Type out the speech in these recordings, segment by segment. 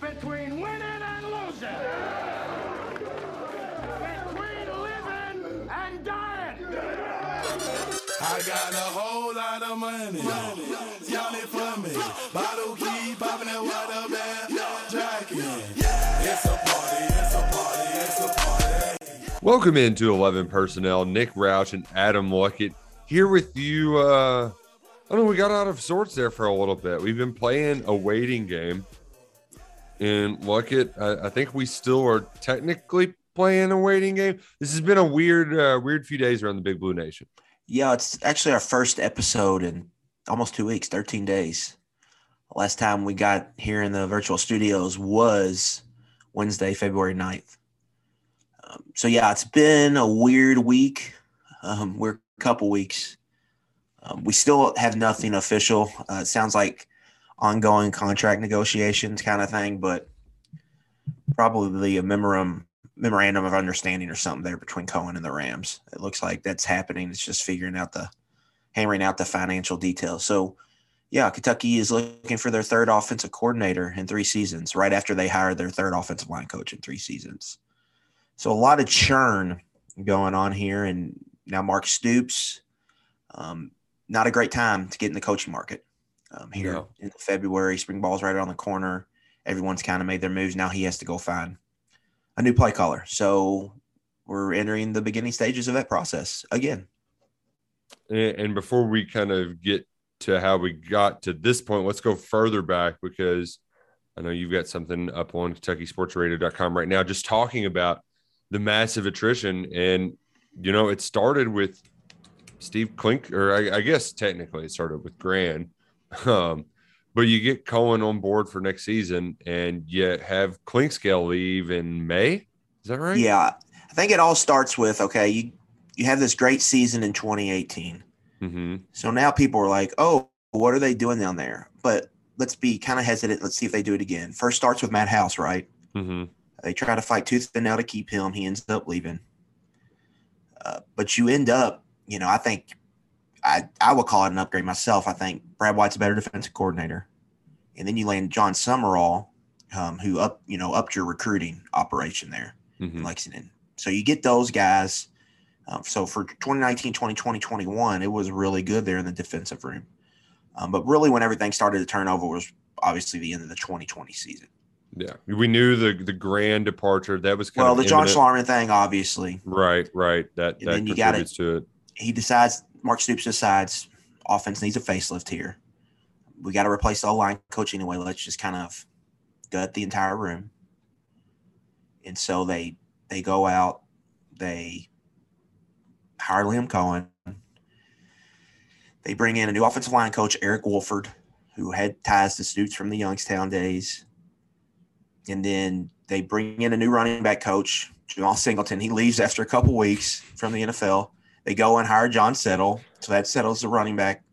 between winning and losing. Between living and dying. I got a whole lot of money. Y'all it for me. Bottle keep popping that water bag. Jacking. It's a party, it's a party, it's a party. Welcome into 11 Personnel. Nick Roush and Adam Luckett here with you. Uh, I don't know, we got out of sorts there for a little bit. We've been playing a waiting game. And Luckett, I, I think we still are technically playing a waiting game. This has been a weird, uh, weird few days around the Big Blue Nation. Yeah, it's actually our first episode in almost two weeks, 13 days. Last time we got here in the virtual studios was Wednesday, February 9th. Um, so, yeah, it's been a weird week. Um, we're a couple weeks. Um, we still have nothing official. Uh, it sounds like ongoing contract negotiations kind of thing, but probably a memorandum memorandum of understanding or something there between Coen and the Rams. It looks like that's happening. It's just figuring out the hammering out the financial details. So yeah, Kentucky is looking for their third offensive coordinator in three seasons, right after they hired their third offensive line coach in three seasons. So a lot of churn going on here. And now Mark Stoops, um, not a great time to get in the coaching market um, here No. in February. Spring ball's right around the corner. Everyone's kind of made their moves. Now he has to go find a new play caller. So we're entering the beginning stages of that process again. And, before we kind of get to how we got to this point, let's go further back because I know you've got something up on KentuckySportsRadio.com right now, just talking about the massive attrition. And, you know, it started with Steve Klink, or I, I guess technically it started with Gran. Um, but you get Coen on board for next season and you have Clinkscale leave in May. Is that right? Yeah. I think it all starts with okay, you you have this great season in 2018. Mm-hmm. So now people are like, oh, what are they doing down there? But let's be kind of hesitant. Let's see if they do it again. First starts with Matt House, right? Mm-hmm. They try to fight tooth and nail to keep him. He ends up leaving. Uh, but you end up, you know, I think I, I would call it an upgrade myself. I think Brad White's a better defensive coordinator. And then you land Jon Sumrall, um, who up, you know, upped your recruiting operation there Mm-hmm. in Lexington. So you get those guys. Um, so for 2019, 2020, 21, it was really good there in the defensive room. Um, but really, when everything started to turn over, was obviously the end of the 2020 season. Yeah. We knew the the Gran departure. That was kind Well, of the John imminent. Schlarman thing, obviously, Right, right. That And that then you gotta- to it. he decides Mark Stoops decides offense needs a facelift here. We got to replace the line coach anyway. Let's just kind of gut the entire room. And so they they go out, they hire Liam Coen. They bring in a new offensive line coach, Eric Wolford, who had ties to Stoops from the Youngstown days. And then they bring in a new running back coach, Jamal Singleton. He leaves after a couple weeks from the NFL. They go and hire John Settle. So that settles the running back.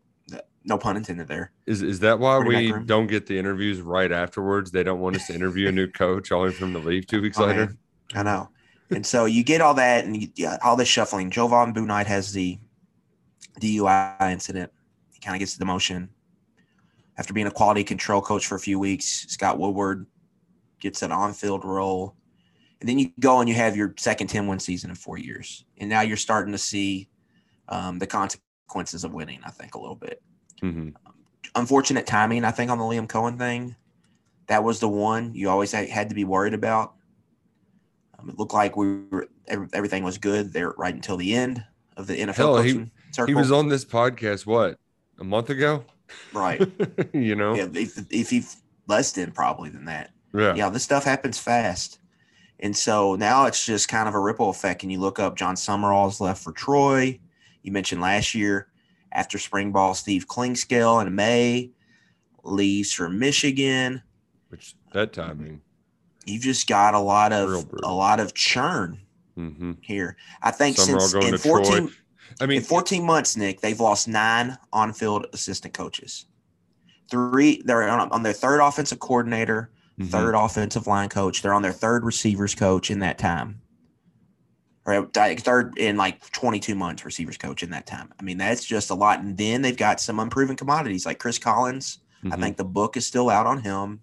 No pun intended there. Is is that why Running we don't get the interviews right afterwards? They don't want us to interview a new coach only for him to leave two weeks Oh, later. man. I know. And so you get all that and you, yeah, all this shuffling. Jovon Bouknight has the DUI incident. He kind of gets the demotion. After being a quality control coach for a few weeks, Scott Woodward gets an on field role. And then you go and you have your second 10 win season in four years. And now you're starting to see um, the consequences of winning, I think, a little bit. hmm Unfortunate timing, I think, on the Liam Coen thing. That was the one you always had had to be worried about. Um, it looked like we were everything was good there right until the end of the NFL Hell, he- circle. He was on this podcast what a month ago, right. you know? Yeah, if, if he less than probably than that. Yeah. Yeah, this stuff happens fast. And so now it's just kind of a ripple effect. And you look up Jon Sumrall's left for Troy. You mentioned last year after spring ball, Steve Clinkscale in May leaves for Michigan. Which that timing. You've just got a lot of a lot of churn Mm-hmm. here. I think Sumrall since in 14, Troy. I mean, in 14 months, Nick, they've lost nine on-field assistant coaches. Three, they're on, on their third offensive coordinator, mhm. third offensive line coach. They're on their third receivers coach in that time. Or third in like 22 months receivers coach in that time. I mean, that's just a lot. And then they've got some unproven commodities like Chris Collins. I Mhm. think the book is still out on him.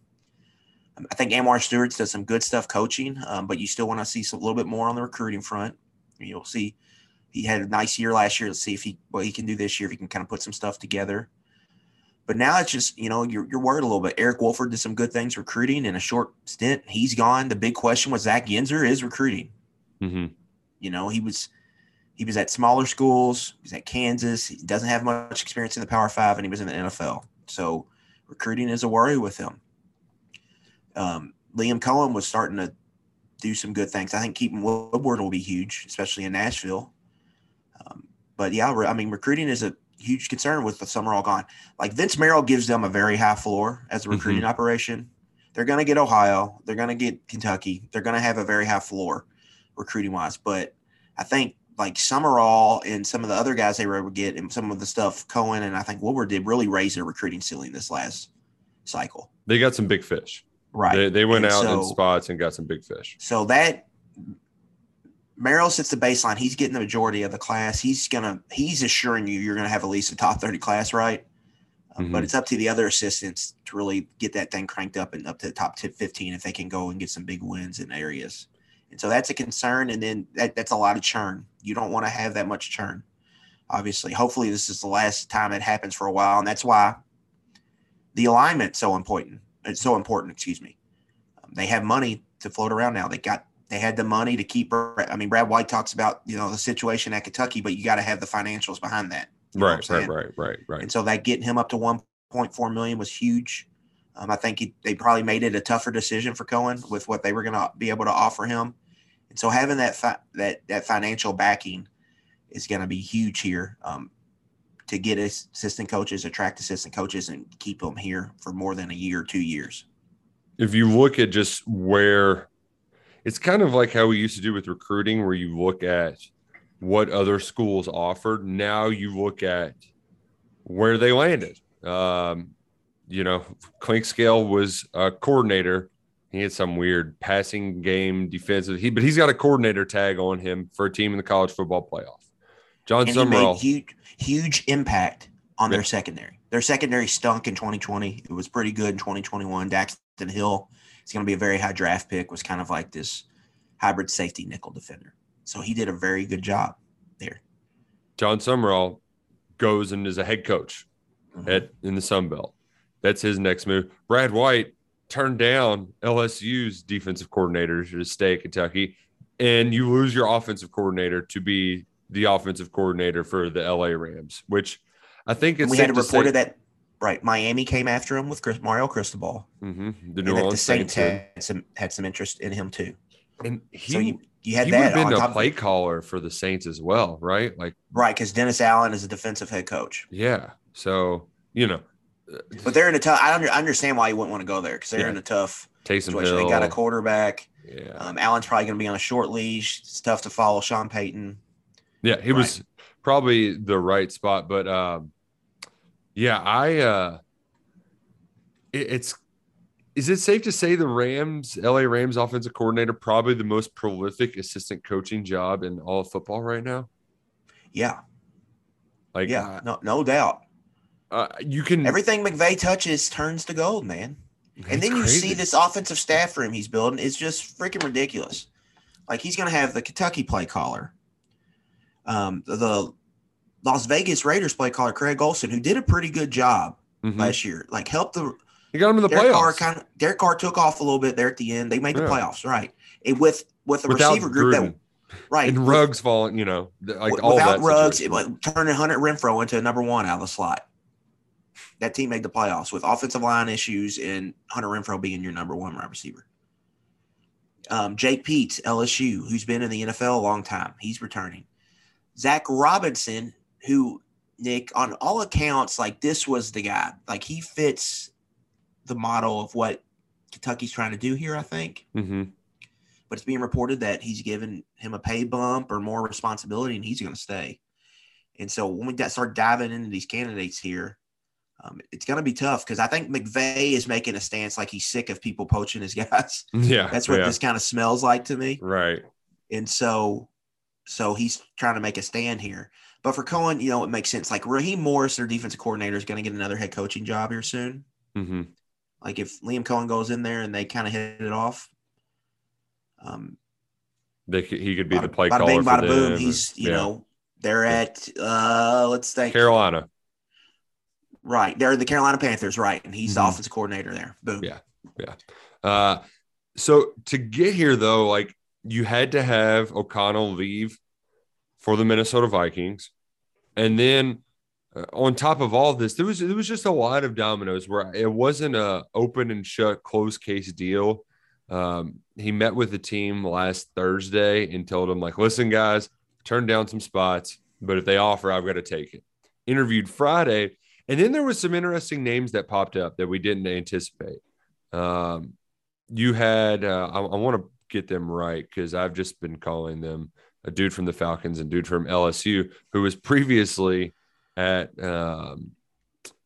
I think Anwar Stewart's does some good stuff coaching, um, but you still want to see a little bit more on the recruiting front. You'll see he had a nice year last year. Let's see if he what he can do this year. If he can kind of put some stuff together. But now it's just you know you're, you're worried a little bit. Eric Wolford did some good things recruiting in a short stint. He's gone. The big question was Zach Yenser is recruiting. Mhm. You know he was he was at smaller schools. He's at Kansas. He doesn't have much experience in the Power Five, and he was in the NFL. So recruiting is a worry with him. Um, Liam Coen was starting to do some good things. I think keeping Woodward will be huge, especially in Nashville. Um, but yeah, I mean, recruiting is a huge concern with the Sumrall gone. Like Vince Marrow gives them a very high floor as a mm-hmm. recruiting operation. They're going to get Ohio. They're going to get Kentucky. They're going to have a very high floor recruiting wise. But I think like Sumrall and some of the other guys they were able to get and some of the stuff Coen and I think Woodward did really raise their recruiting ceiling this last cycle. They got some big fish. Right. They, they went And out in spots and got some big fish. So that Marrow sets the baseline. He's getting the majority of the class. He's gonna he's assuring you you're gonna have at least a top 30 class, right? Um, But Mhm. it's up to the other assistants to really get that thing cranked up and up to the top 10, 15 if they can go and get some big wins in areas. And so that's a concern. And then that, that's a lot of churn. You don't want to have that much churn. Obviously, hopefully this is the last time it happens for a while. And that's why the alignment's so important. It's so important, excuse me. Um, they have money to float around now. They got they had the money to keep. I mean, Brad White talks about you know the situation at Kentucky, but you got to have the financials behind that. You know what I'm Right, right, right, right, right. And so that getting him up to 1.4 million was huge. Um, I think he, they probably made it a tougher decision for Coen with what they were going to be able to offer him. And so having that fi- that that financial backing is going to be huge here um, to get assistant coaches, attract assistant coaches, and keep them here for more than a year, two years. if you look at just where it's kind of like how we used to do with recruiting, where you look at what other schools offered. Now you look at where they landed. Um, you know, Clinkscale was a coordinator. He had some weird passing game defensive. He but he's got a coordinator tag on him for a team in the college football playoff. John and Sumrall. made huge, huge impact on Yeah. their secondary. Their secondary stunk in 2020. It was pretty good in 2021. Daxton Hill is going to be a very high draft pick. Was kind of like this hybrid safety nickel defender. So he did a very good job there. Jon Sumrall goes and is a head coach Mhm. at in the Sun Belt. That's his next move. Brad White turned down LSU's defensive coordinator to stay at Kentucky, and you lose your offensive coordinator to be the offensive coordinator for the LA Rams, which I think And it's we had to reported say, that right. Miami came after him with Chris, Mario Cristobal, Mhm, the and New that the Orleans Saints Saints, had some had some interest in him too. and he so you you had he would that have been a play of caller for the Saints as well, right? Like, right because Dennis Allen is a defensive head coach. yeah. So you know, But they're in a tough. I under, I understand why you wouldn't want to go there because they're Yeah. in a tough Taysom situation. Hill, They got a quarterback. yeah. Um, Allen's probably going to be on a short leash. It's tough to follow Sean Payton. Yeah, he was probably the right spot, but um, yeah, I uh, it, it's is it safe to say the Rams, LA Rams offensive coordinator, probably the most prolific assistant coaching job in all of football right now? Yeah, Like, yeah, no, no doubt. uh, you can Everything McVay touches turns to gold, man. And then you crazy. see this offensive staff room he's building. It's just freaking ridiculous. Like he's going to have the Kentucky play caller, um, the, the Las Vegas Raiders play caller Craig Olson, who did a pretty good job Mhm. last year. Like helped the He got him in the Derek Carr playoffs. kind of Derek Carr took off a little bit there at the end. They made the Yeah. playoffs, right? it, with with a Without receiver group Gruden. that right and rugs falling, you know, like wi- all without that. rugs, it went, turning Hunter Renfrow into a number one out of the slot. That team made the playoffs with offensive line issues and Hunter Renfrow being your number one wide receiver. Um, Jake Peetz, LSU, who's been in the NFL a long time, he's returning. Zach Robinson, who Nick, on all accounts, like this was the guy. Like he fits the model of what Kentucky's trying to do here, I think. Mhm. But it's being reported that he's given him a pay bump or more responsibility, and he's going to stay. And so when we start diving into these candidates here, um, it's going to be tough because I think McVay is making a stance like he's sick of people poaching his guys. Yeah, That's what yeah. this kind of smells like to me. Right. And so, so he's trying to make a stand here. But for Coen, you know, it makes sense. Like Raheem Morris, their defensive coordinator, is going to get another head coaching job here soon. hmm Like if Liam Coen goes in there and they kind of hit it off, um, They could, he could be the bada- play bada caller bing, bada them. boom. He's you yeah. know they're at uh let's think Carolina. right. They're the Carolina Panthers, right? And he's the Mhm. offensive coordinator there. Boom. Yeah. Yeah. Uh, so to get here though, like you had to have O'Connell leave for the Minnesota Vikings, and then uh, on top of all this, there was there was just a lot of dominoes where it wasn't a open and shut closed case deal. Um, he met with the team last Thursday and told them like, "Listen, guys, turn down some spots, but if they offer, I've got to take it." Interviewed Friday, and then there was some interesting names that popped up that we didn't anticipate. Um, you had uh, I, I want to get them right because I've just been calling them a dude from the Falcons and dude from LSU who was previously at um,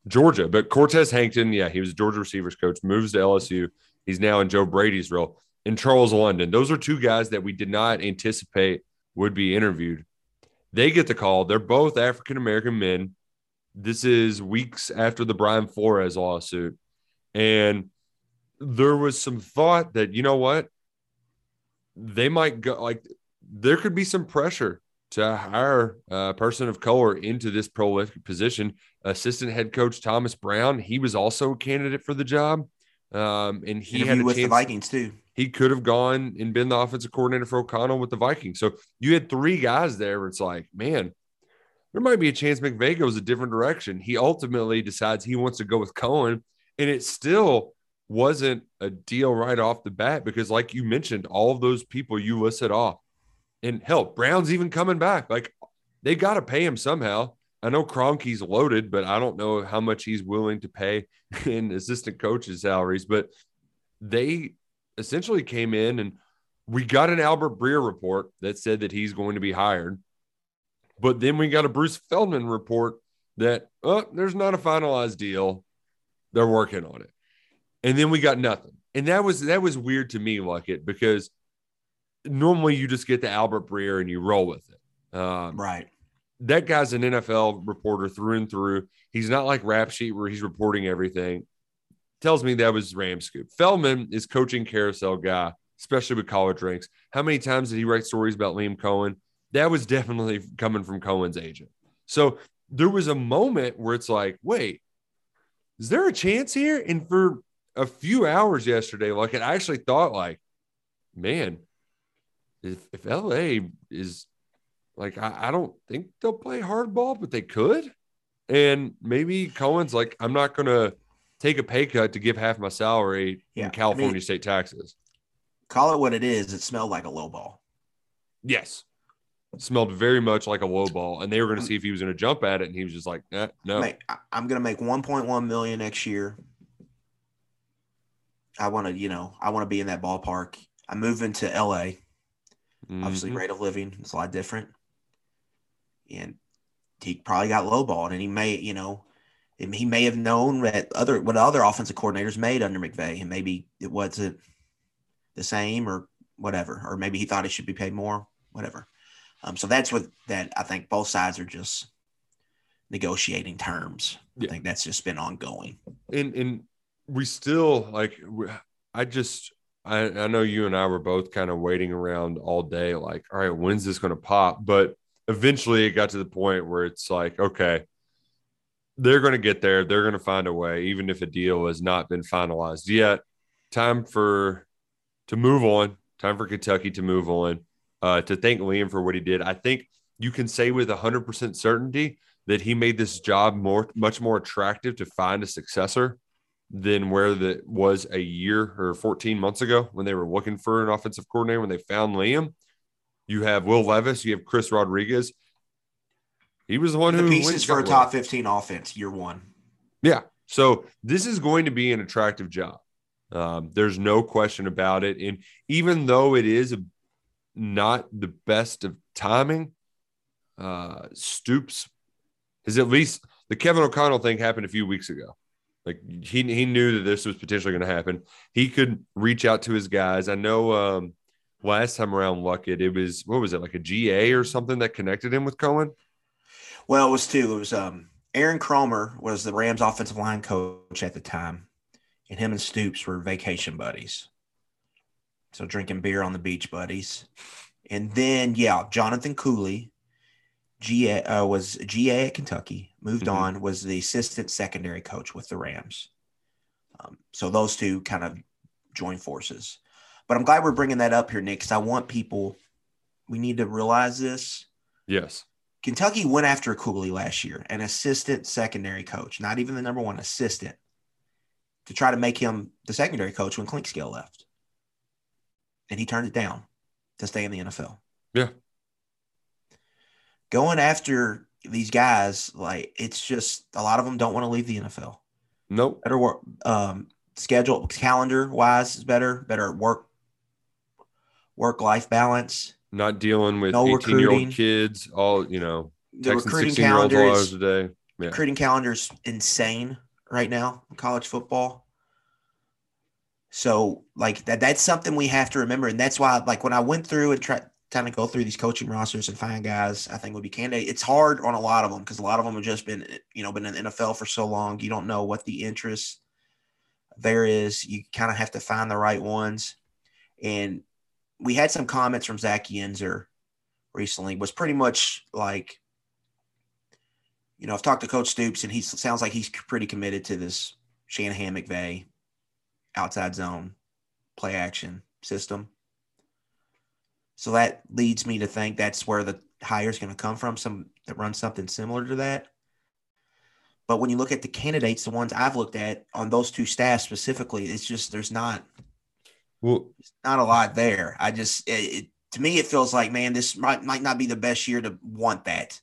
Georgia, but Cortez Hankton, yeah, he was Georgia receivers coach, moves to LSU. He's now in Joe Brady's role. And Charles London, those are two guys that we did not anticipate would be interviewed. They get the call. They're both African American men. This is weeks after the Brian Flores lawsuit. And there was some thought that, you know what? They might go like there could be some pressure to hire a person of color into this prolific position. Assistant head coach Thomas Brown, he was also a candidate for the job. Um, and he had a with chance the Vikings too. he could have gone and been the offensive coordinator for O'Connell with the Vikings. So you had three guys there where it's like, man, there might be a chance McVay goes a different direction. He ultimately decides he wants to go with Coen, and it still wasn't a deal right off the bat because, like you mentioned, all of those people you listed off, and hell, Brown's even coming back. Like they got to pay him somehow. I know Kroenke's loaded, but I don't know how much he's willing to pay in assistant coaches' salaries. But they essentially came in and we got an Albert Breer report that said that he's going to be hired. But then we got a Bruce Feldman report that, oh, there's not a finalized deal. They're working on it. And then we got nothing. And that was that was weird to me, like it, because normally you just get the Albert Breer and you roll with it. Um, Right. that guy's an NFL reporter through and through. He's not like Rap Sheet where he's reporting everything. Tells me that was Ram Scoop. Feldman is coaching carousel guy, especially with college ranks. How many times did he write stories about Liam Coen? That was definitely coming from Coen's agent. So there was a moment where it's like, wait, is there a chance here? And for a few hours yesterday, like I actually thought, like, man, if, if LA is like, I, I don't think they'll play hardball, but they could. And maybe Coen's like, I'm not going to take a pay cut to give half my salary Yeah, in California mean- state taxes. Call it what it is. It smelled like a low ball. Yes. Smelled very much like a low ball. And they were going to see if he was going to jump at it. And he was just like, eh, no. Mate, I'm gonna make 1.1 million next year. I want to, you know, I want to be in that ballpark. I'm moving to LA. Obviously, Mhm. rate of living is a lot different, and he probably got lowballed, and he may, you know, he may have known that other what other offensive coordinators made under McVay, and maybe it wasn't the same or whatever, or maybe he thought he should be paid more, whatever. Um, so that's what that I think both sides are just negotiating terms. Yeah. I think that's just been ongoing. and and we still like i just I, I know you and i were both kind of waiting around all day like all right when's this going to pop but eventually it got to the point where it's like okay they're going to get there they're going to find a way even if a deal has not been finalized yet time for to move on Time for Kentucky to move on. Uh, to thank Liam for what he did. I think you can say with 100% certainty that he made this job more, much more attractive to find a successor than where that was a year or 14 months ago when they were looking for an offensive coordinator when they found Liam. You have Will Levis, you have Chris Rodriguez. He was the one The who pieces for a top Will. 15 offense, year one. Yeah. So this is going to be an attractive job. Um, there's no question about it. And even though it is not the best of timing, uh, Stoops is at least the Kevin O'Connell thing happened a few weeks ago. Like he, he knew that this was potentially going to happen. He could reach out to his guys. I know um, last time around Luckett, it was what was it like a GA or something that connected him with Coen? Well, it was two. It was um, Aaron Kromer was the Rams offensive line coach at the time, and him and Stoops were vacation buddies. So drinking beer on the beach, buddies. And then, yeah, Jonathan Cooley, GA uh, was GA at Kentucky. Moved Mhm. on, was the assistant secondary coach with the Rams. Um, so those two kind of joined forces. But I'm glad we're bringing that up here, Nick, because I want people. We need to realize this. Yes. Kentucky went after Cooley last year, an assistant secondary coach, not even the number one assistant, to try to make him the secondary coach when Clinkscale left. And he turned it down to stay in the NFL. Yeah. Going after these guys, like it's just a lot of them don't want to leave the NFL. Nope. Better work um schedule calendar wise is better, better work work life balance. Not dealing with No 18 year recruiting. old kids, all, you know, The recruiting 16 calendar is a day. Yeah. recruiting calendar's insane right now in college football. So like that that's something we have to remember. And that's why like when I went through and tried trying to go through these coaching rosters and find guys I think would be candidate, it's hard on a lot of them because a lot of them have just been you know been in the NFL for so long. You don't know what the interest there is. You kind of have to find the right ones. And we had some comments from Zach Yenser recently, was pretty much like you know, I've talked to Coach Stoops, and he sounds like he's pretty committed to this Shanahan McVay outside zone play action system. So that leads me to think that's where the hire is going to come from, some that run something similar to that. But when you look at the candidates, the ones I've looked at on those two staffs specifically, it's just there's not Well, not a lot there. I just it, it, to me it feels like man, this might might not be the best year to want that.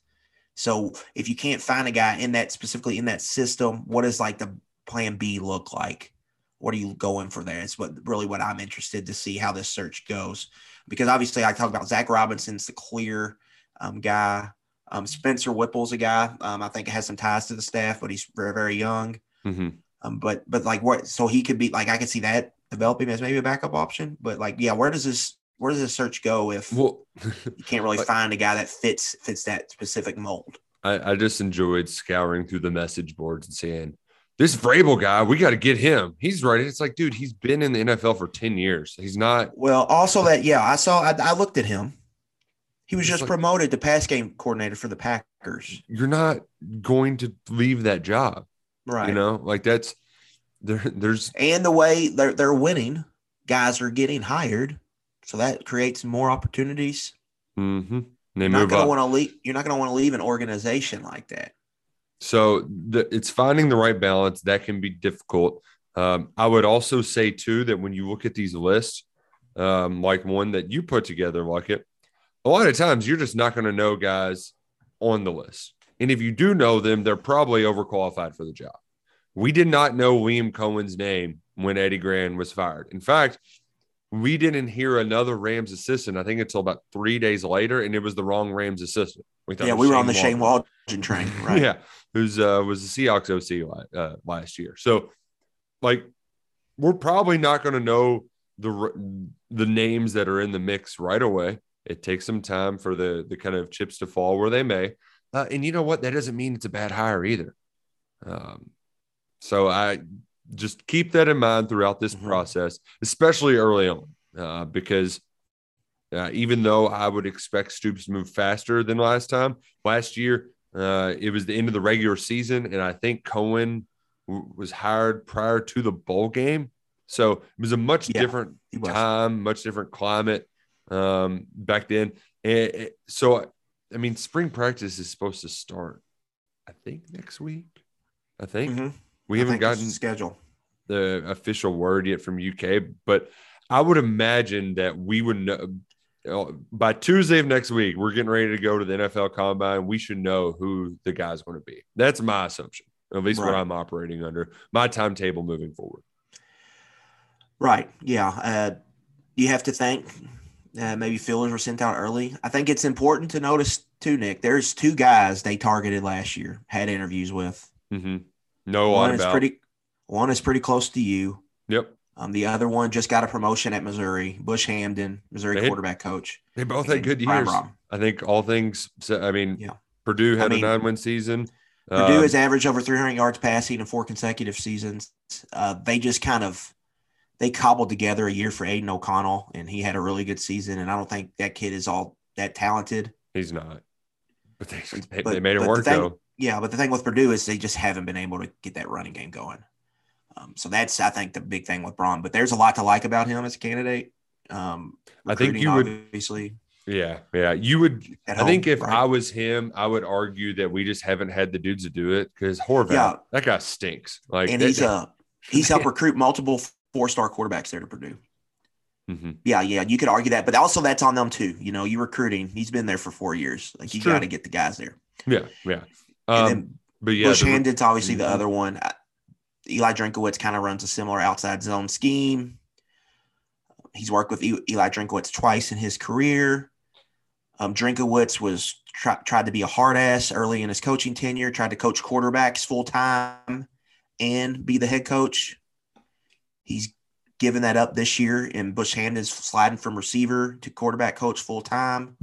So if you can't find a guy in that specifically in that system, what does like the plan B look like? What are you going for there? It's what really what I'm interested to see how this search goes. Because obviously I talk about Zach Robinson's the clear um, guy. Um, Spencer Whipple's a guy. Um, I think has some ties to the staff, but he's very, very young. mhm. Um, but but like what? So he could be like I could see that developing as maybe a backup option. But like yeah, where does this where does this search go if well, you can't really find a guy that fits fits that specific mold? I, I just enjoyed scouring through the message boards and saying, this Vrabel guy, we got to get him. He's right. It's like, dude, he's been in the NFL for 10 years. He's not, Well, also that yeah, I saw I, I looked at him. He was just like- promoted to pass game coordinator for the Packers. you're not going to leave that job. Right. You know, like that's, there, there's, and the way they're they're winning, guys are getting hired. So that creates more opportunities. mm-hmm. they You're not move gonna up. want to leave. You're not gonna want to leave an organization like that. So the, it's finding the right balance that can be difficult. Um, I would also say too that when you look at these lists, um, like one that you put together, like it, a lot of times you're just not going to know guys on the list, and if you do know them, they're probably overqualified for the job. We did not know Liam Coen's name when Eddie Gran was fired. In fact, we didn't hear another Rams assistant. I think until about three days later, and it was the wrong Rams assistant. We thought Yeah, we were on the Shane. Waldron train, right? Yeah, who's uh, was the Seahawks OC uh, last year. So, like, we're probably not going to know the the names that are in the mix right away. It takes some time for the the kind of chips to fall where they may. Uh, and you know what? That doesn't mean it's a bad hire either. Um, so I just keep that in mind throughout this Mhm. process, especially early on, uh, because uh, even though I would expect Stoops to move faster than last time, last year uh, it was the end of the regular season, and I think Coen w- was hired prior to the bowl game. So it was a much Yeah, different time, much different climate um, back then. And it- so, I mean, spring practice is supposed to start, I think, next week. I think Mhm. we I haven't think gotten schedule. the official word yet from UK, but I would imagine that we would know by Tuesday of next week. We're getting ready to go to the NFL Combine. We should know who the guy's going to be. That's my assumption, at least what I'm operating under. My timetable moving forward. Right. Yeah. Uh, you have to think uh, maybe fillers were sent out early. I think it's important to notice too, Nick. There's two guys they targeted last year, had interviews with. Mm-hmm. A one is pretty. One is pretty close to you. yep. Um, the other one just got a promotion at Missouri. Bush Hamdan, Missouri They quarterback coach. They both had good years. I think all things. I mean, Yeah. Purdue had mean, a nine-win season. Purdue Um, has averaged over 300 yards passing in four consecutive seasons. Uh, they just kind of they cobbled together a year for Aidan O'Connell, and he had a really good season. And I don't think that kid is all that talented. he's not, but they, they, But- they made it work thing- though. Yeah, but the thing with Purdue is they just haven't been able to get that running game going. Um, so that's I think the big thing with Brohm. But there's a lot to like about him as a candidate. Um, I think you would- obviously. Yeah, yeah. You would. At I think if right? I was him, I would argue that we just haven't had the dudes to do it because Horvath, Yeah. that guy stinks. Like, and that- he's uh he's helped recruit multiple four star quarterbacks there to Purdue. Mhm. Yeah, yeah, you could argue that, but also that's on them too. You know, you recruiting. He's been there for four years. Like you got to get the guys there. Yeah, yeah. And Um, but yeah, Bush the- obviously the Mhm. other one. Uh, Eli Drinkwitz kind of runs a similar outside zone scheme. He's worked with Eli Drinkwitz twice in his career. Um, Drinkwitz was try, tried to be a hard ass early in his coaching tenure. Tried to coach quarterbacks full time and be the head coach. He's given that up this year, and Bush Hand is sliding from receiver to quarterback coach full time.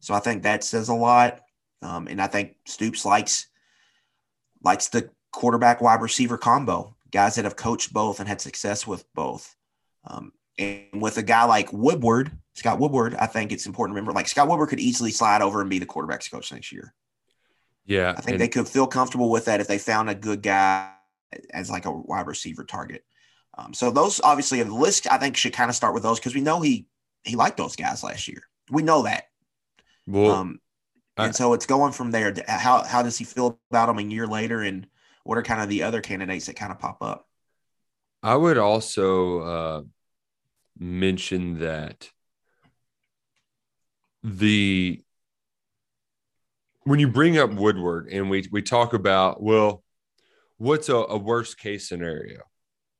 So I think that says a lot. Um, and I think Stoops likes likes the quarterback wide receiver combo, guys that have coached both and had success with both. Um, and with a guy like Woodward, Scott Woodward, I think it's important to remember like Scott Woodward could easily slide over and be the quarterback's coach next year. yeah, I think and- they could feel comfortable with that if they found a good guy as like a wide receiver target. Um, so those obviously the list, I think should kind of start with those because we know he he liked those guys last year. We know that. well, Um, I- and so it's going from there. How how does he feel about them a year later, and what are kind of the other candidates that kind of pop up? I would also uh, mention that the when you bring up Woodward and we we talk about well, what's a, a worst case scenario?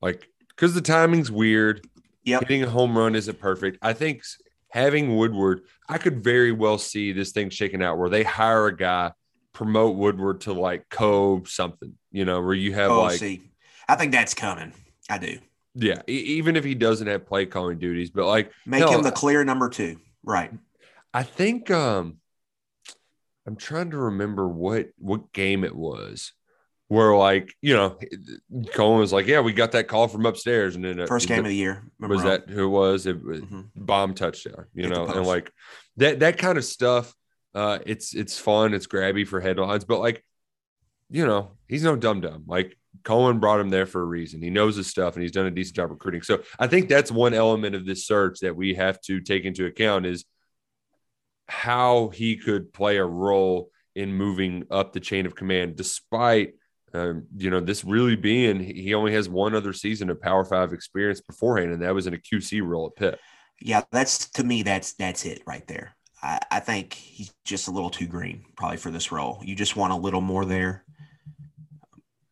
Like because the timing's weird. Yep. Hitting a home run isn't perfect. I think having Woodward, I could very well see this thing shaking out where they hire a guy, promote Woodward to like co something, you know, where you have Oh, like see, I think that's coming. I do. yeah, e- even if he doesn't have play calling duties, but like Make hell, him the clear number two. Right. I think um I'm trying to remember what what game it was where like you know Coen was like, yeah, we got that call from upstairs, and then uh, First game of the year. was Monroe. that who it was it was Mhm. bomb touchdown, you Hit know, and like that that kind of stuff. Uh, it's it's fun, it's grabby for headlines, but like you know, he's no dum dum. Like Coen brought him there for a reason. He knows his stuff and he's done a decent job recruiting. So I think that's one element of this search that we have to take into account is how he could play a role in moving up the chain of command, despite um, you know this really being he only has one other season of Power Five experience beforehand, and that was in a QC role at Pitt. Yeah, that's to me. That's that's it right there. I, I think he's just a little too green, probably for this role. You just want a little more there.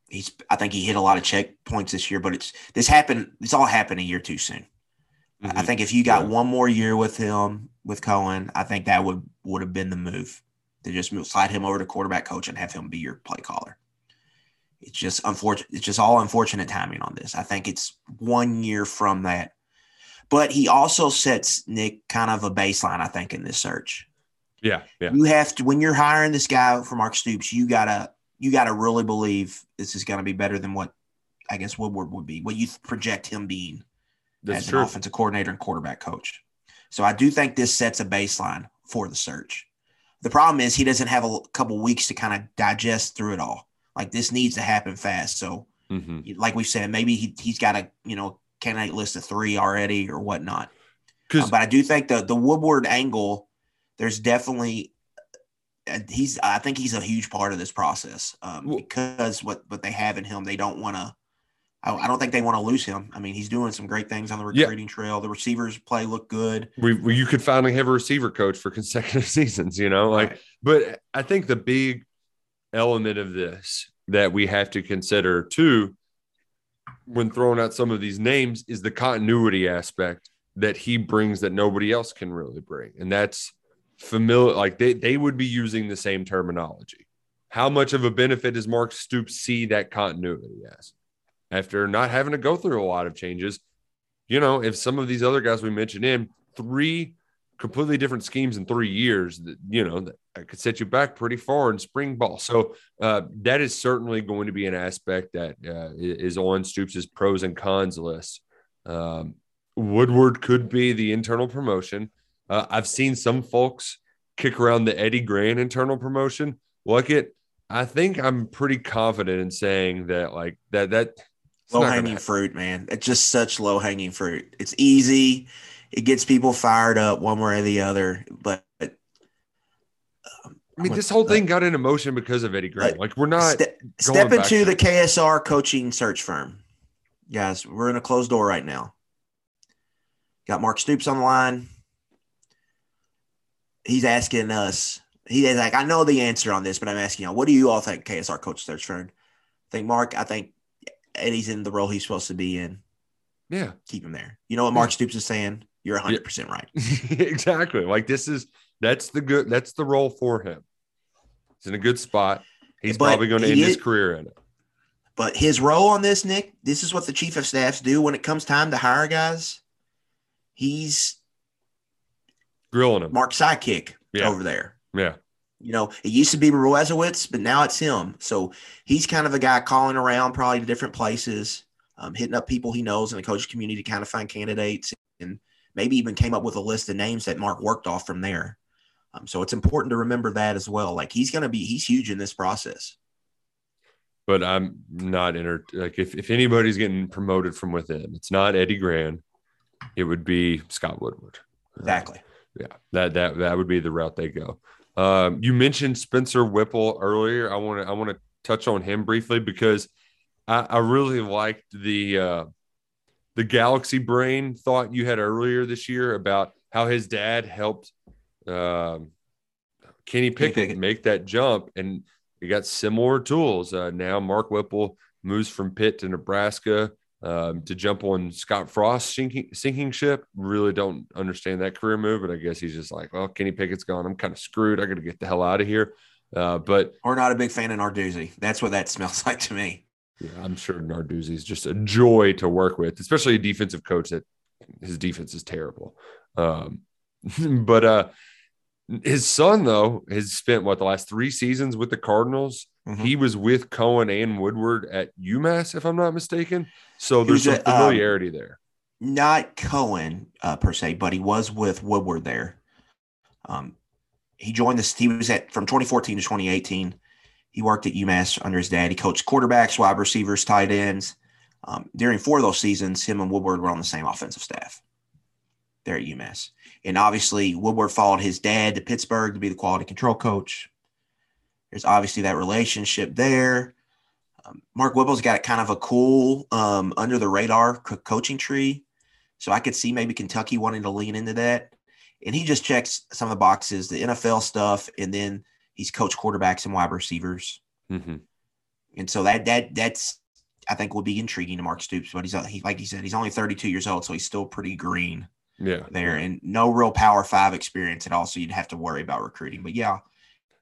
He's. I think he hit a lot of checkpoints this year, but it's this happened. This all happened a year too soon. I mm-hmm. think if you got Yeah. one more year with him with Coen, I think that would would have been the move to just move, slide him over to quarterback coach and have him be your play caller. It's just unfortunate. It's just all unfortunate timing on this. I think it's one year from that, but he also sets Nick kind of a baseline. I think in this search, Yeah, yeah, you have to when you're hiring this guy for Mark Stoops, you gotta you gotta really believe this is going to be better than what I guess Woodward would be. What you project him being that's as true. an offensive coordinator and quarterback coach. So I do think this sets a baseline for the search. The problem is he doesn't have a couple weeks to kind of digest through it all. Like this needs to happen fast. So, hmm like we said, maybe he, he's got to, you know, candidate list of three already or whatnot. Uh, but I do think the the Woodward angle, there's definitely uh, he's I think he's a huge part of this process um, Well- because what what they have in him, they don't want to. I, I don't think they want to lose him. I mean, he's doing some great things on the Yeah. recruiting trail. The receivers play look good. we, we you could finally have a receiver coach for consecutive seasons, you know, like, Right. but I think the big element of this that we have to consider too, when throwing out some of these names, is the continuity aspect that he brings that nobody else can really bring. And that's familiar, like they, they would be using the same terminology. How much of a benefit does Mark Stoops see that continuity as? After not having to go through a lot of changes, you know, if some of these other guys we mentioned in three completely different schemes in three years, you know, that could set you back pretty far in spring ball. So uh, that is certainly going to be an aspect that uh, is on Stoops' pros and cons list. Um, Woodward could be the internal promotion. Uh, I've seen some folks kick around the Eddie Gran internal promotion. Look it. I think I'm pretty confident in saying that, like that, that Low hanging fruit, man. It's just such low hanging fruit. It's easy. It gets people fired up one way or the other. But I mean, I'm this a- whole uh, thing got into motion because of Eddie Gran. Uh, like, we're not. Ste- step into to- the KSR coaching search firm. Guys, we're in a closed door right now. Got Mark Stoops on the line. He's asking us. He is like, I know the answer on this, but I'm asking y'all, what do you all think KSR coach search firm? I think Mark, I think Eddie's in the role he's supposed to be in. Yeah, Keep him there. You know what Mark Stoops is saying? You're 100% right. exactly. Like this is that's the good. That's the role for him. He's in a good spot. He's But probably going to end is- his career in it. But his role on this, Nick, this is what the chief of staffs do when it comes time to hire guys. He's Grilling him. Mark's sidekick Yeah. over there. Yeah. You know, it used to be Ruezowitz, but now it's him. So he's kind of a guy calling around probably to different places, um, hitting up people he knows in the coaching community to kind of find candidates and maybe even came up with a list of names that Mark worked off from there. Um, so it's important to remember that as well. Like he's going to be, he's huge in this process. But I'm not inter like if, if anybody's getting promoted from within, it's not Eddie Gran. It would be Scott Woodward. Exactly. Yeah, that that that would be the route they go. Um, you mentioned Spencer Whipple earlier. I want to I want to touch on him briefly because I, I really liked the uh, the Galaxy Brain thought you had earlier this year about how his dad helped um, Kenny Pickett, make that jump, and he got similar tools. Uh, now Mark Whipple moves from Pitt to Nebraska um, to jump on Scott Frost sinking, sinking ship. Really don't understand that career move, but I guess he's just like, well, Kenny Pickett's gone. I'm kind of screwed. I got to get the hell out of here. Uh, but We're not a big fan of Narduzzi. That's what that smells like to me. yeah, I'm sure Narduzzi is just a joy to work with, especially a defensive coach that his defense is terrible. Um, but uh, his son, though, has spent what the last three seasons with the Cardinals. Mhm. He was with Coen and Woodward at UMass, if I'm not mistaken. So there's some um, familiarity there. not Coen uh, per se, but he was with Woodward there. Um, he joined this. He was at from 2014 to 2018. He worked at UMass under his dad. He coached quarterbacks, wide receivers, tight ends. Um, during four of those seasons, him and Woodward were on the same offensive staff there at UMass. And obviously, Woodward followed his dad to Pittsburgh to be the quality control coach. There's obviously that relationship there. Um, Mark Whipple's got kind of a cool um, under the radar co- coaching tree. So I could see maybe Kentucky wanting to lean into that. And he just checks some of the boxes, the NFL stuff, and then he's coached quarterbacks and wide receivers. hmm And so that that that's I think will be intriguing to Mark Stoops. But he's he, like he said, he's only 32 years old, so he's still pretty green Yeah. there, and no real Power Five experience at all. So you'd have to worry about recruiting. But yeah,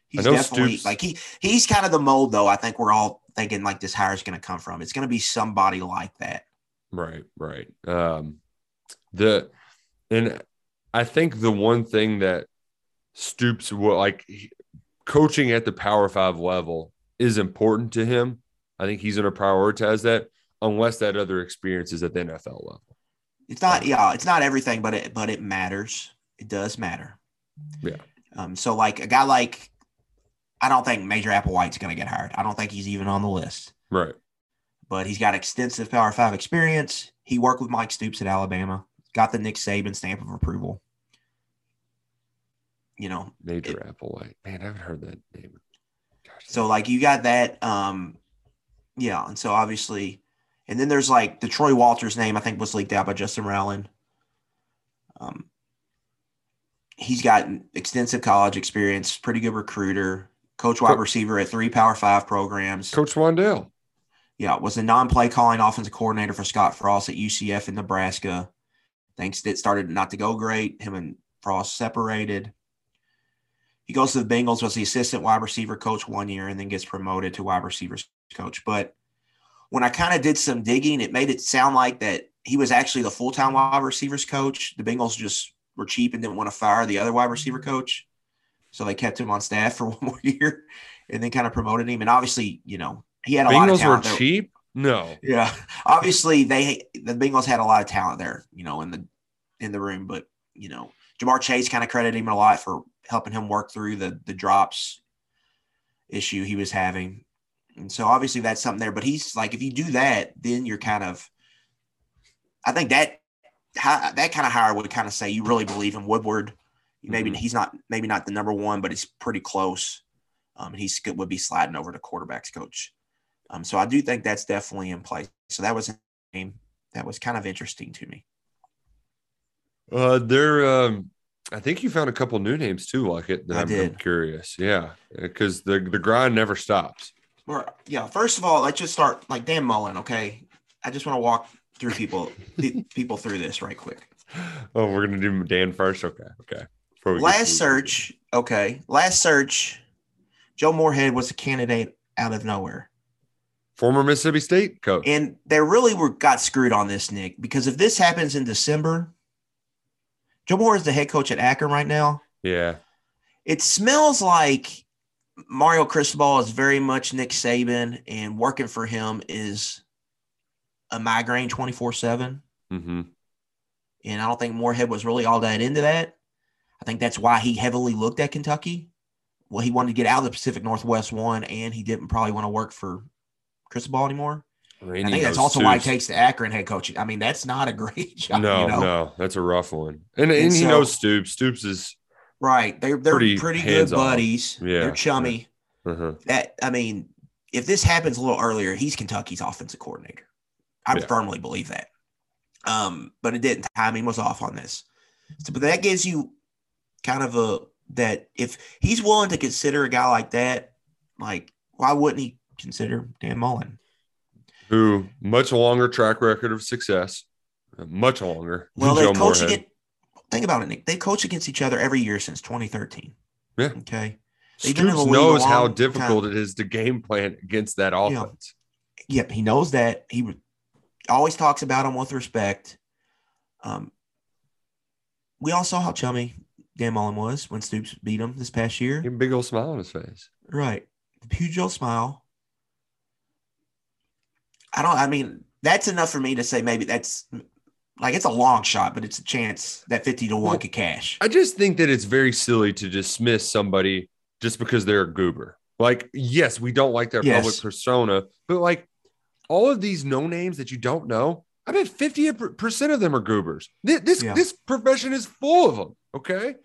he's definitely Stoops- like he he's kind of the mold though. I think we're all thinking like this hire is going to come from. It's going to be somebody like that. Right, right. Um, the and I think the one thing that Stoops will like coaching at the Power Five level is important to him. I think he's going to prioritize that unless that other experience is at the NFL level. It's not, yeah, it's not everything, but it, but it matters. It does matter. Yeah. Um. So like a guy like, I don't think Major Applewhite's going to get hired. I don't think he's even on the list. Right. But he's got extensive Power Five experience. He worked with Mike Stoops at Alabama, got the Nick Saban stamp of approval. You know, Major Applewhite. Man, I haven't heard that name. so like you got that. Um, yeah, and so obviously, and then there's like the Troy Walters name. I think was leaked out by Justin Rowland. Um, he's got extensive college experience, pretty good recruiter, coach wide receiver at three Power Five programs. Coach Wan'Dale. Yeah, was a non-play calling offensive coordinator for Scott Frost at UCF in Nebraska. Things that started not to go great. Him and Frost separated. He goes to the Bengals, was the assistant wide receiver coach one year, and then gets promoted to wide receivers coach. But when I kind of did some digging, it made it sound like that he was actually the full-time wide receivers coach. The Bengals just were cheap and didn't want to fire the other wide receiver mm-hmm. coach. So they kept him on staff for one more year and then kind of promoted him. And obviously, you know, he had a lot of Bengals were talent. there. cheap? No. Yeah, obviously they the Bengals had a lot of talent there, you know, in the in the room. But you know, Ja'Marr Chase kind of credited him a lot for helping him work through the the drops issue he was having, and so obviously that's something there. But he's like, if you do that, then you're kind of, I think that that kind of hire would kind of say you really believe in Woodward. Maybe Mhm. he's not maybe not the number one, but he's pretty close. Um, and he's would be sliding over to quarterbacks coach. Um, so I do think that's definitely in place. So that was a name that was kind of interesting to me. Uh, there. Um, I think you found a couple new names too, like it. That I I'm, I'm did. curious. Yeah, because the the grind never stops. Or yeah, first of all, let's just start like Dan Mullen. Okay, I just want to walk through people pe- people through this right quick. Oh, we're gonna do Dan first. Okay, okay. Before we get Last search, okay, last search, Joe Moorhead was a candidate out of nowhere. former Mississippi State coach. And they really were got screwed on this, Nick, because if this happens in December, Joe Moore is the head coach at Akron right now. yeah, It smells like Mario Cristobal is very much Nick Saban, and working for him is a migraine 24 7. hmm And I don't think Moorhead was really all that into that. I think that's why he heavily looked at Kentucky. Well, he wanted to get out of the Pacific Northwest one, and he didn't probably want to work for Cristobal anymore. I think that's also why he takes the Akron head coaching. I mean, that's not a great job. No, you know? no, that's a rough one. And And and he so- knows Stoops. Stoops is Right. They're they're Pretty pretty, good buddies. Yeah, They're chummy. uh-huh. That I mean, if this happens a little earlier, he's Kentucky's offensive coordinator. I Yeah. firmly believe that. Um, but it didn't. Timing was off on this. So, but that gives you kind of a that if he's willing to consider a guy like that, like why wouldn't he consider Dan Mullen? who much longer track record of success, much longer. Well, they Joe coach Moorhead. against. Think about it, Nick. They coach against each other every year since 2013. Yeah. Okay. They've Stoops the league a knows how difficult time. it is to game plan against that offense. Yep, he knows that. He always talks about him with respect. Um, we all saw how chummy Dan Mullen was when Stoops beat him this past year. He had a big old smile on his face. Right. The huge old smile. I don't, I mean, that's enough for me to say maybe that's like it's a long shot, but it's a chance that 50 to 1 Well, could cash. I just think that it's very silly to dismiss somebody just because they're a goober. Like, yes, we don't like their Yes. public persona, but like all of these no names that you don't know, I bet 50% of them are goobers. This this, Yeah. this profession is full of them. Okay.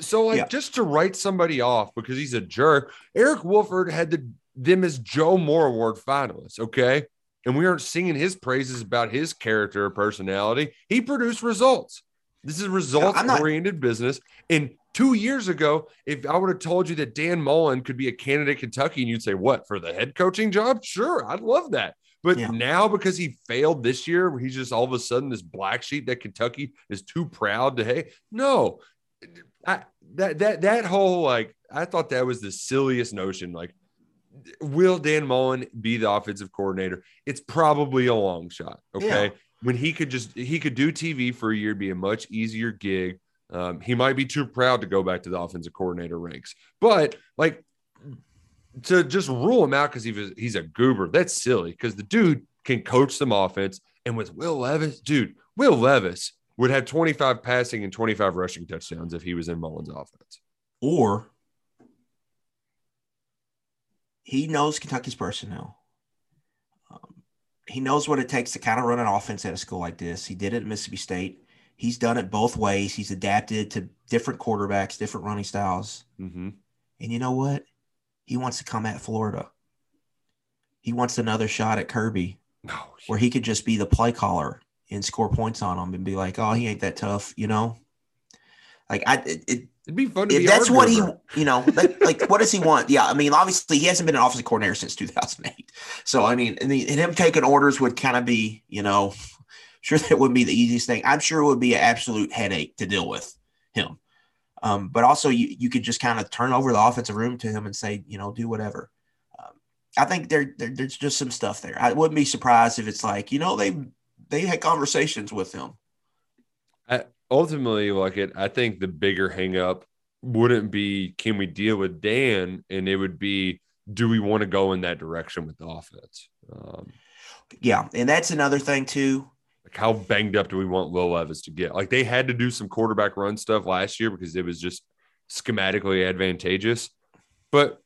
So, like, Yeah. just to write somebody off because he's a jerk, Eric Wolford had the, them as Joe Moore Award finalists. Okay. And we aren't singing his praises about his character or personality. He produced results. This is results oriented business. And two years ago, if I would have told you that Dan Mullen could be a candidate Kentucky, and you'd say, What for the head coaching job? Sure, I'd love that. But Yeah. now, because he failed this year, he's just all of a sudden this black sheep that Kentucky is too proud to, hey, no, I, that that that whole like, I thought that was the silliest notion. Like, will Dan Mullen be the offensive coordinator? It's probably a long shot. Okay. Yeah. When he could just he could do TV for a year, be a much easier gig. Um, he might be too proud to go back to the offensive coordinator ranks, but like to just rule him out because he was he's a goober. That's silly because the dude can coach some offense. And with Will Levis, dude, Will Levis would have 25 passing and 25 rushing touchdowns if he was in Mullen's offense. Or he knows Kentucky's personnel. Um, he knows what it takes to kind of run an offense at a school like this. He did it at Mississippi State. He's done it both ways. He's adapted to different quarterbacks, different running styles. Mm-hmm. And you know what? He wants to come at Florida. He wants another shot at Kirby No, where he could just be the play caller and score points on him and be like, oh, he ain't that tough, you know? Like, I, it, it it'd be fun to if be that's what he, you know, like, like what does he want? Yeah, I mean, obviously he hasn't been an offensive coordinator since 2008. So I mean, and, the, and him taking orders would kind of be, you know, sure that wouldn't be the easiest thing. I'm sure it would be an absolute headache to deal with him. Um, but also you you could just kind of turn over the offensive room to him and say, you know, do whatever. Um, I think there, there there's just some stuff there. I wouldn't be surprised if it's like, you know, they they had conversations with him. Ultimately, like it, I think the bigger hang up wouldn't be can we deal with Dan, and it would be do we want to go in that direction with the offense? Um, Yeah, and that's another thing too. like how banged up do we want Will Levis to get? Like they had to do some quarterback run stuff last year because it was just schematically advantageous. But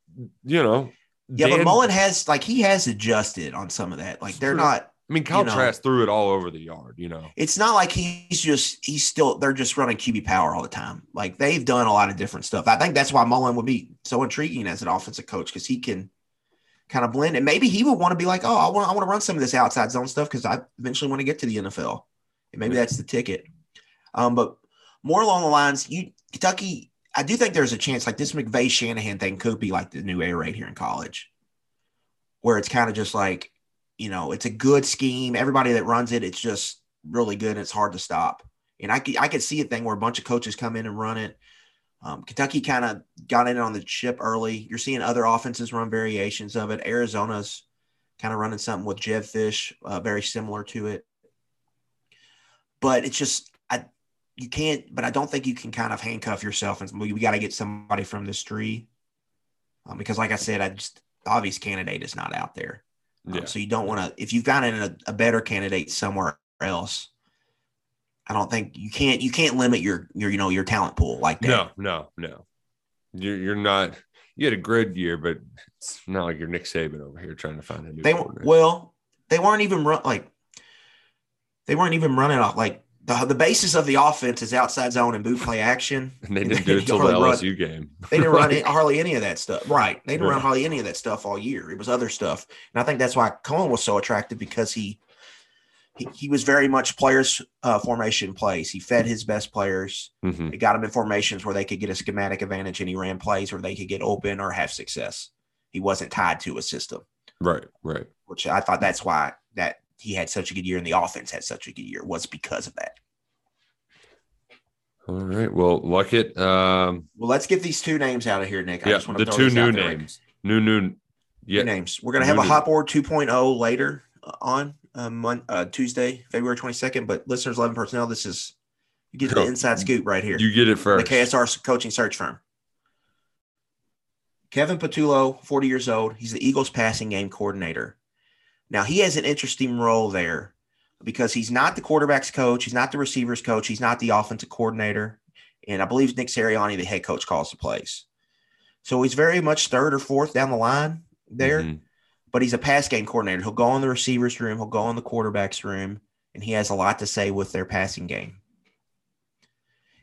you know, Yeah, but Mullen has like he has adjusted on some of that. Like they're Sure. not. I mean, Kyle you know. Trask threw it all over the yard. You know, It's not like he's just he's still they're just running QB power all the time. Like they've done a lot of different stuff. I think that's why Mullen would be so intriguing as an offensive coach because he can kind of blend and maybe he would want to be like, oh, I want I want to run some of this outside zone stuff because I eventually want to get to the NFL. And maybe that's the ticket. Um, but more along the lines, you Kentucky, I do think there's a chance like this McVay Shanahan thing could be like the new air raid here in college, where it's kind of just like, you know, it's a good scheme. Everybody that runs it, it's just really good. And it's hard to stop. And I could, I could see a thing where a bunch of coaches come in and run it. Um, Kentucky kind of got in on the chip early. You're seeing other offenses run variations of it. Arizona's kind of running something with Jedd Fisch, uh, very similar to it. But it's just I you can't. But I don't think you can kind of handcuff yourself and we, we got to get somebody from this tree um, because, like I said, I just the obvious candidate is not out there. Um. So you don't want to if you've got a, a better candidate somewhere else. I don't think you can't you can't limit your your you know your talent pool like that. No, no, no. You're you're not. You had a good year, but it's not like you're Nick Saban over here trying to find a new. They well, they weren't even run like they weren't even running off like the the basis of the offense is outside zone and boot play action. and they didn't do it till the hardly run- LSU game. They didn't run it, hardly any of that stuff. Right. They didn't Yeah. run hardly any of that stuff all year. It was other stuff. And I think that's why Coen was so attractive because he he, he was very much players uh, formation plays. He fed his best players. mhm. It got him in formations where they could get a schematic advantage and he ran plays where they could get open or have success. He wasn't tied to a system, Right, right. which I thought that's why that he had such a good year and the offense had such a good year was because of that. All right. Well, Luckett. Um, Well, let's get these two names out of here, Nick. I yeah, just want the two new names. New, new. Yeah, names. We're going to have a hot board 2.0 later uh, on uh, Mon- uh, Tuesday, February 22nd. But listeners, 11 personnel, this is you get the inside scoop right here. you get it first. the. KSR coaching search firm. Kevin Patullo, 40 years old. He's the Eagles passing game coordinator. Now, he has an interesting role there because he's not the quarterback's coach. He's not the receivers coach. He's not the offensive coordinator. And I believe Nick Sirianni, the head coach, calls the plays. So he's very much third or fourth down the line there, Mhm. but he's a pass game coordinator. He'll go in the receivers room, he'll go in the quarterback's room, and he has a lot to say with their passing game.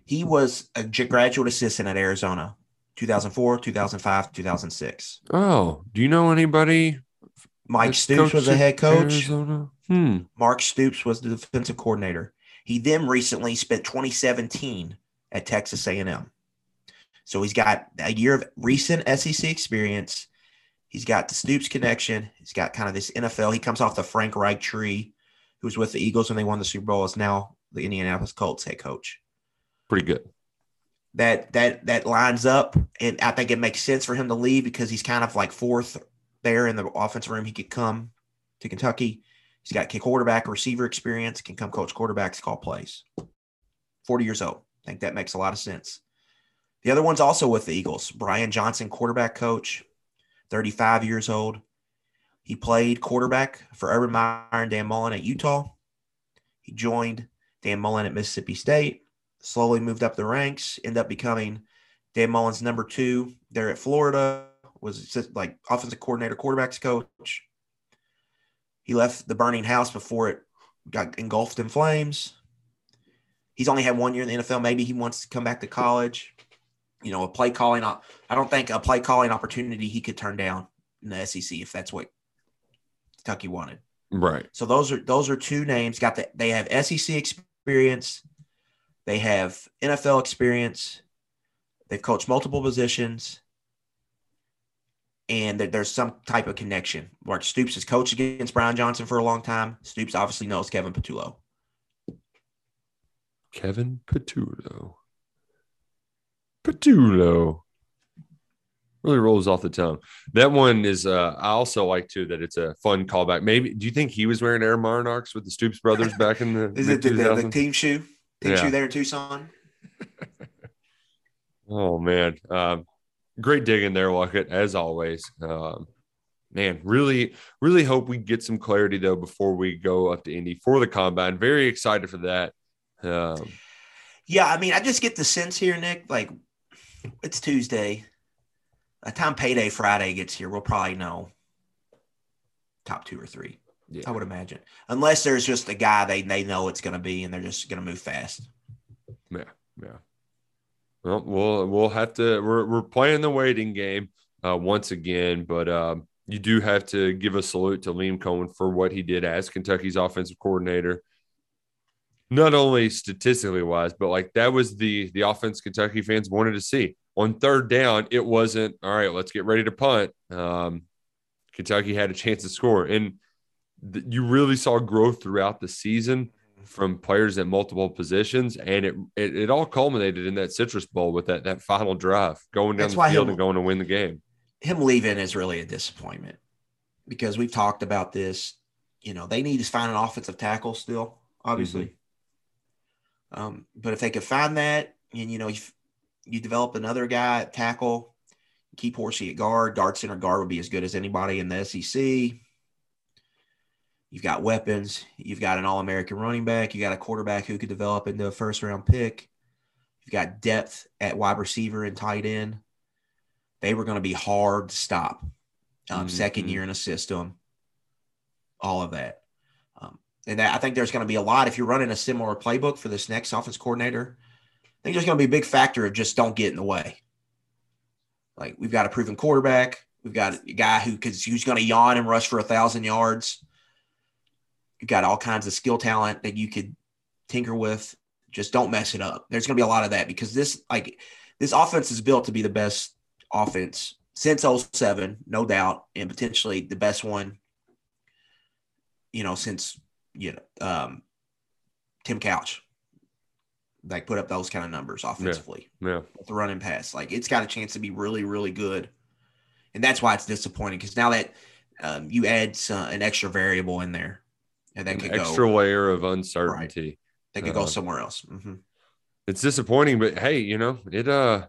He was a graduate assistant at Arizona, 2004, 2005, 2006. Oh, do you know anybody? Mike Stoops was the head coach. Hmm. Mark Stoops was the defensive coordinator. He then recently spent 2017 at Texas A&M. So he's got a year of recent SEC experience. He's got the Stoops connection. He's got kind of this NFL. He comes off the Frank Reich tree, who was with the Eagles when they won the Super Bowl, is now the Indianapolis Colts head coach. Pretty good. That that that lines up, and I think it makes sense for him to leave because he's kind of like fourth there in the offensive room. He could come to Kentucky. He's got quarterback, receiver experience, can come coach quarterbacks, call plays. 40 years old. I think that makes a lot of sense. The other one's also with the Eagles. Brian Johnson, quarterback coach, 35 years old. He played quarterback for Urban Meyer and Dan Mullen at Utah. He joined Dan Mullen at Mississippi State, slowly moved up the ranks, ended up becoming Dan Mullen's number two there at Florida, was like offensive coordinator, quarterbacks coach. He left the burning house before it got engulfed in flames. He's only had one year in the NFL. Maybe he wants to come back to college. You know, a play calling. I don't think a play calling opportunity he could turn down in the SEC if that's what Kentucky wanted. Right. So those are those are two names. Got the they have SEC experience, they have NFL experience, they've coached multiple positions, and that there's some type of connection. Mark Stoops has coached against Brian Johnson for a long time. Stoops obviously knows Kevin Patullo. Kevin Patullo. Patullo. Really rolls off the tongue. That one is uh I also like too that it's a fun callback. Maybe do you think he was wearing Air Monarchs with the Stoops brothers back in the Is it the, the, the team shoe? Team Yeah. shoe there in Tucson? Oh man, um, great digging there, Luckett, as always. Um, man, really, really hope we get some clarity though before we go up to Indy for the combine. Very excited for that. Um, Yeah, I mean, I just get the sense here, Nick. Like, it's Tuesday. By the time payday Friday gets here, we'll probably know top two or three. Yeah. I would imagine, unless there's just a guy they they know it's going to be, and they're just going to move fast. yeah, yeah. Well, we'll we'll have to. We're we're playing the waiting game uh, once again, but um, you do have to give a salute to Liam Coen for what he did as Kentucky's offensive coordinator. Not only statistically wise, but like that was the the offense Kentucky fans wanted to see. On third down, it wasn't all right. Let's get ready to punt. Um, Kentucky had a chance to score, and th- you really saw growth throughout the season from players at multiple positions, and it, it it all culminated in that Citrus Bowl with that that final drive, going down That's the field he'll- and going to win the game. Him leaving is really a disappointment because we've talked about this. You know, they need to find an offensive tackle still, obviously. Um, but if they could find that, and you know, you, you develop another guy at tackle, keep Horsey at guard, guard center guard would be as good as anybody in the SEC. You've got weapons. You've got an All American running back. You got a quarterback who could develop into a first round pick. You've got depth at wide receiver and tight end. They were going to be hard to stop. Um, Second Mhm. year in a system, all of that. Um, and that, I think there's going to be a lot if you're running a similar playbook for this next offense coordinator. I think there's going to be a big factor of just don't get in the way. Like we've got a proven quarterback. We've got a guy who could who's going to yawn and rush for a thousand yards. You've got all kinds of skill talent that you could tinker with. Just don't mess it up. There's going to be a lot of that because this like this offense is built to be the best offense since 07, no doubt, and potentially the best one, you know, since you know um, Tim Couch. Like put up those kind of numbers offensively Yeah, with the running pass. Like it's got a chance to be really, really good, and that's why it's disappointing because now that um, you add some, an extra variable in there, and that an could extra go layer of uncertainty. They could go uh, somewhere else. hmm It's disappointing, but hey, you know it. Uh,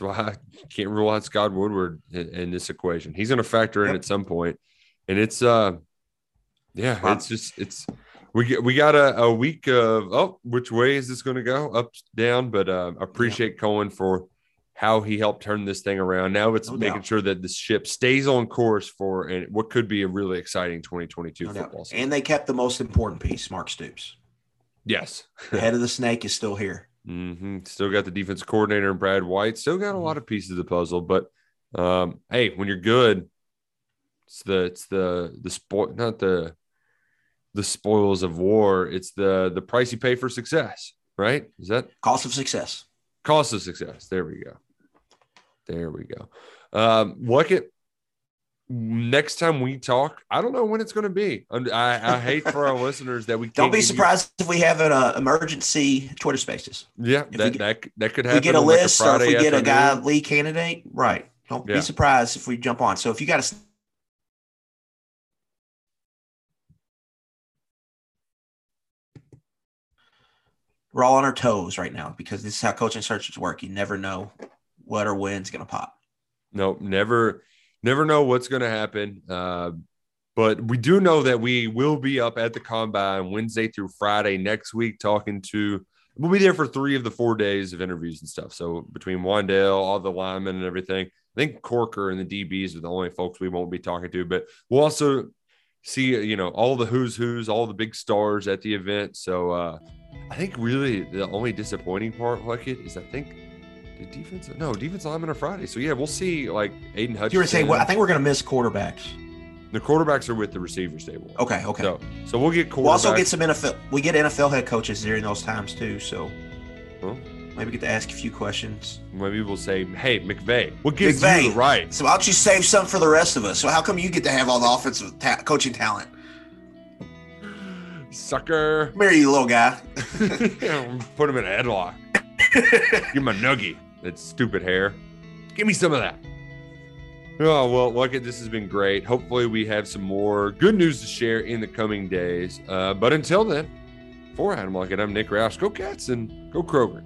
why I can't rule out Scott Woodward in, in this equation. He's going to factor in Yep. at some point, and it's uh, yeah, Wow. it's just it's we get we got a, a week of oh, which way is this going to go? Up, down, but uh, appreciate Coen for how he helped turn this thing around. Now it's No making doubt. sure that the ship stays on course for and what could be a really exciting 2022 No doubt. football season. And they kept the most important piece, Mark Stoops. yes. The head of the snake is still here. hmm Still got the defense coordinator and Brad White. Still got a lot of pieces of the puzzle, but um, hey, when you're good, it's the it's the the spoil not the the spoils of war. It's the the price you pay for success, right? Is that Cost of success. Cost of success? There we go. There we go. Um, look at next time we talk. I don't know when it's going to be. I, I hate for our listeners that we Don't be give you- surprised if we have an uh, emergency Twitter Spaces. yeah, that, get- that that could If happen. we get a on like list or if we get a guy afternoon. lead candidate, right? Don't Yeah. be surprised if we jump on. So if you got a we're all on our toes right now because this is how coaching searches work. You never know what or when's going to pop. Nope, never, never know what's going to happen. Uh, but we do know that we will be up at the combine Wednesday through Friday next week, talking to. We'll be there for three of the four days of interviews and stuff. So between Wan'Dale, all the linemen, and everything, I think Corker and the DBs are the only folks we won't be talking to. But we'll also see you know all the who's who's, all the big stars at the event. So uh, I think really the only disappointing part, like it, is I think the defense. No, defense linemen are Friday. So yeah, we'll see like Aidan Hutchinson. You were saying, well, I think we're going to miss quarterbacks. the quarterbacks are with the receivers table. Okay, okay. So so we'll get quarterbacks. We'll also get some NFL. We get NFL head coaches during those times too. So Well, maybe get to ask a few questions. maybe we'll say, hey McVay, what gives McVay. you the right? So why don't you save some for the rest of us? So how come you get to have all the offensive ta- coaching talent? Sucker. Marry you little guy. Put him in a headlock. Give him a nuggie. That stupid hair. Give me some of that. Oh well, look at this has been great. Hopefully, we have some more good news to share in the coming days. Uh, but until then, for Adam Luckett, I'm Nick Roush. Go Cats and go Kroger.